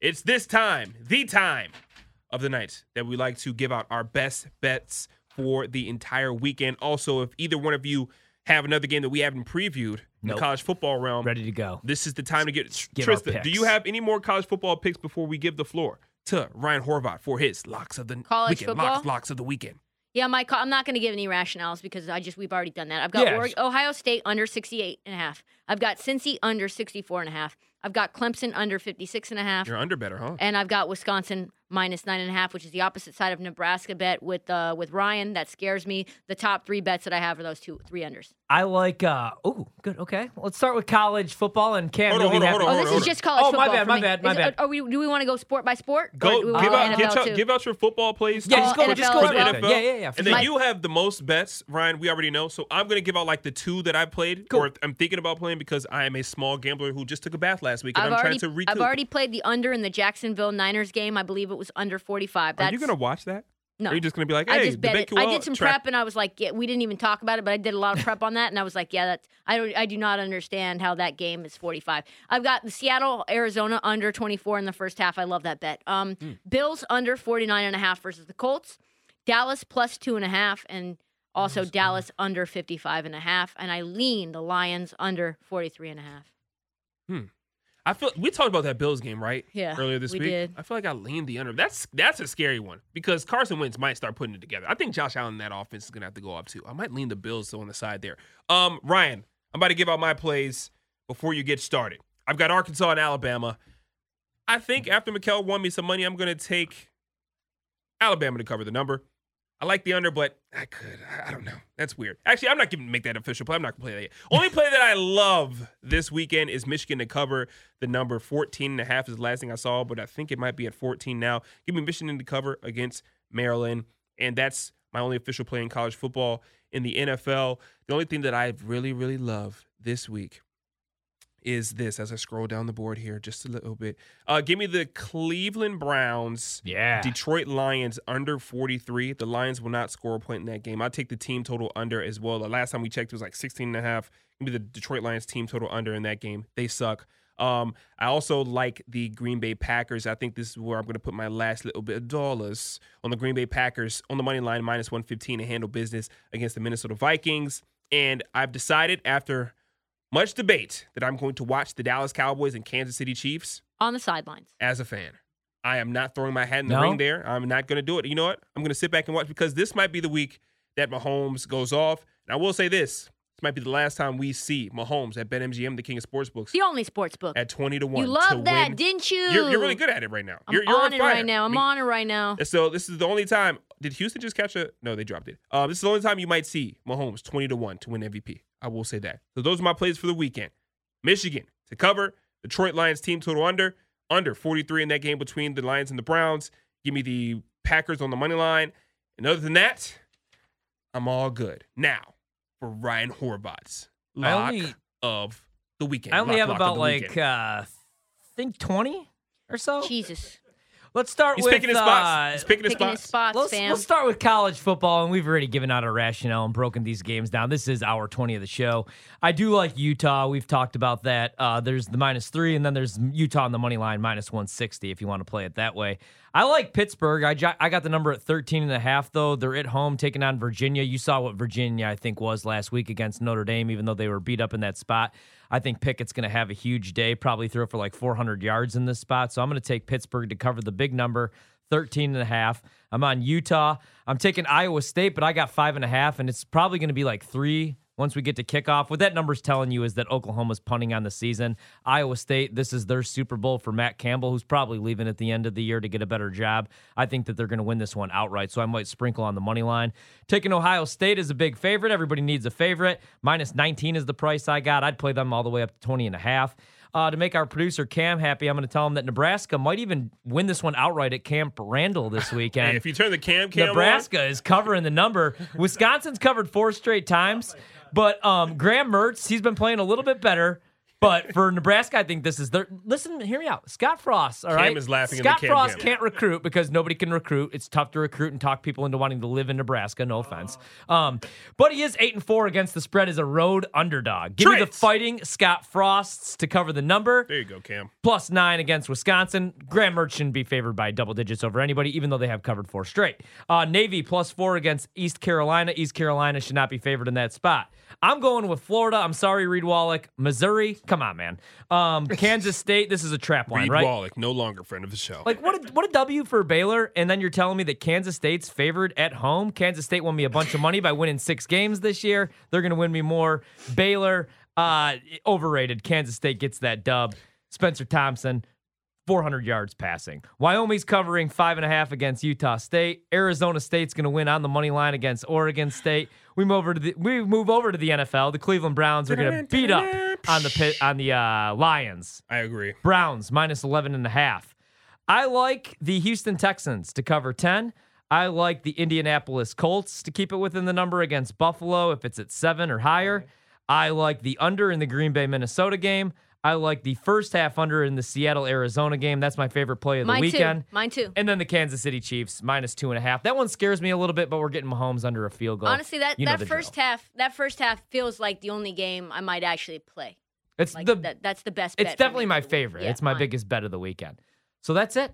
It's this time, the time of the night that we like to give out our best bets for the entire weekend. Also, if either one of you have another game that we haven't previewed in Nope. the college football realm, Ready to go. this is the time to get Give our Trista. Do you have any more college football picks before we give the floor to Ryan Horvath for his locks of the College weekend? football? Locks, locks of the weekend. Yeah, my co- I'm not going to give any rationales because I just we've already done that. I've got. Oreg- Ohio State under 68 and a half. I've got Cincy under 64 and a half. I've got Clemson under 56 and a half. You're under better, huh? And I've got Wisconsin minus nine and a half, which is the opposite side of Nebraska bet with uh, with Ryan. That scares me. The top three bets that I have are those two three unders. I like. uh Oh, good. Okay, let's start with college football and Cam. Hold you'll on, hold on, Oh, this hold is just college football. Oh, football. my bad, my bad, my bad. Are we, do we want to go sport by sport? Go do we give out, get NFL your, give out your football plays. Yeah, just go. NFL Just go. well? NFL. Yeah, yeah, yeah. And then sure. you have the most bets, Ryan. We already know. So I'm going to give out like the two that I played, Cool. or I'm thinking about playing because I am a small gambler who just took a bath last week and I've I'm already, trying to recoup. I've already played the under in the Jacksonville Niners game. I believe it was under 45. Are you going to watch that? No. Are you just going to be like, I hey, just the bet it. I did some track- prep and I was like, yeah, we didn't even talk about it, but I did a lot of prep on that, and I was like, yeah, that's I don't I do not understand how that game is 45. I've got the Seattle Arizona under 24 in the first half. I love that bet. Um, Hmm. Bills under 49 and a half versus the Colts. Dallas plus two and a half, and also Dallas under 55 and a half. And I lean the Lions under 43 and a half. I feel we talked about that Bills game, right? Yeah, Earlier this we week. did. I feel like I leaned the under. That's that's a scary one because Carson Wentz might start putting it together. I think Josh Allen in that offense is gonna have to go up too. I might lean the Bills on the side there. Um, Ryan, I'm about to give out my plays before you get started. I've got Arkansas and Alabama. I think after Mikel won me some money, I'm gonna take Alabama to cover the number. I like the under, but I could. I- don't know. That's weird. Actually, I'm not going to make that official play. I'm not going to play that yet. Only play that I love this weekend is Michigan to cover the number 14 and a half is the last thing I saw, but I think it might be at 14 now. Give me Michigan to cover against Maryland, and that's my only official play in college football. In the NFL, the only thing that I really, really love this week is this as I scroll down the board here just a little bit. Uh, give me the Cleveland Browns. Yeah. Detroit Lions under 43. The Lions will not score a point in that game. I'll take the team total under as well. The last time we checked it was like 16 and a half. Give me the Detroit Lions team total under in that game. They suck. Um, I also like the Green Bay Packers. I think this is where I'm going to put my last little bit of dollars on the Green Bay Packers on the money line minus 115 to handle business against the Minnesota Vikings. And I've decided after much debate that I'm going to watch the Dallas Cowboys and Kansas City Chiefs On the sidelines. as a fan. I am not throwing my hat in the No? ring there. I'm not going to do it. You know what? I'm going to sit back and watch because this might be the week that Mahomes goes off. And I will say this: this might be the last time we see Mahomes at BetMGM, the king of sportsbooks, The only sports book. at 20 to one. You love that, win. didn't you? You're, you're really good at it right now. I'm you're, you're on it fire. right now. I'm I mean, on it right now. So this is the only time. Did Houston just catch a? No, they dropped it. Uh, this is the only time you might see Mahomes 20 to one to win MVP. I will say that. So those are my plays for the weekend. Michigan to cover. Detroit Lions team total under. Under 43 in that game between the Lions and the Browns. Give me the Packers on the money line. And other than that, I'm all good. Now for Ryan Horvat's I lock only- of the weekend. I only Lock, have lock about like weekend. uh I think 20 or so. Jesus. Let's start He's with picking his spots. He's uh, picking his Picking his spots. spots, Let's, fam. let's start with college football, and we've already given out our rationale and broken these games down. This is hour 20 of the show. I do like Utah. We've talked about that. Uh, there's the minus three, and then there's Utah on the money line, minus 160, if you want to play it that way. I like Pittsburgh. I, jo- I got the number at 13 and a half, though. They're at home taking on Virginia. You saw what Virginia, I think, was last week against Notre Dame, even though they were beat up in that spot. I think Pickett's going to have a huge day, probably throw for like 400 yards in this spot. So I'm going to take Pittsburgh to cover the big number. 13 and a half. I'm on Utah. I'm taking Iowa State, but I got five and a half, and it's probably going to be like three once we get to kickoff. What that number's telling you is that Oklahoma's punting on the season. Iowa State, this is their Super Bowl for Matt Campbell, who's probably leaving at the end of the year to get a better job. I think that they're going to win this one outright, so I might sprinkle on the money line. Taking Ohio State is a big favorite. Everybody needs a favorite. Minus 19 is the price I got. I'd play them all the way up to 20 and a half. Uh, to make our producer Cam happy, I'm going to tell him that Nebraska might even win this one outright at Camp Randall this weekend. Hey, if you turn the cam cam on, Nebraska is covering the number. Wisconsin's covered four straight times, but um, Graham Mertz, he's been playing a little bit better. But for Nebraska, I think this is their. Listen, hear me out. Scott Frost. All right. is laughing in the Scott Cam Frost Cam. can't recruit because nobody can recruit. It's tough to recruit and talk people into wanting to live in Nebraska. No offense. Um, but he is eight and four against the spread as a road underdog. Give me the fighting Scott Frosts to cover the number There you go, Cam. plus nine against Wisconsin. Graham shouldn't be favored by double digits over anybody, even though they have covered four straight. Uh, Navy plus four against East Carolina. East Carolina should not be favored in that spot. I'm going with Florida. I'm sorry, Reed Wallach. Missouri, come on, man. Um, Kansas State, this is a trap line, Reed right? Wallach, no longer friend of the show. Like what a, what a W for Baylor, and then you're telling me that Kansas State's favored at home. Kansas State won me a bunch of money by winning six games this year. They're going to win me more. Baylor, uh, overrated. Kansas State gets that dub. Spencer Thompson, 400 yards passing. Wyoming's covering five and a half against Utah State. Arizona State's going to win on the money line against Oregon State. We move over to the we move over to the NFL. The Cleveland Browns are going to beat up on the pit on the uh, Lions. I agree. Browns minus 11 and a half. I like the Houston Texans to cover 10. I like the Indianapolis Colts to keep it within the number against Buffalo if it's at 7 or higher. I like the under in the Green Bay Minnesota game. I like the first half under in the Seattle Arizona game. That's my favorite play of the Mine weekend. too. Mine too. And then the Kansas City Chiefs minus two and a half. That one scares me a little bit, but we're getting Mahomes under a field goal. Honestly, that, You that first drill. half that first half feels like the only game I might actually play. it's Like the that, that's the best. it's definitely my for the week. favorite. Yeah, it's my mine. biggest bet of the weekend. So that's it.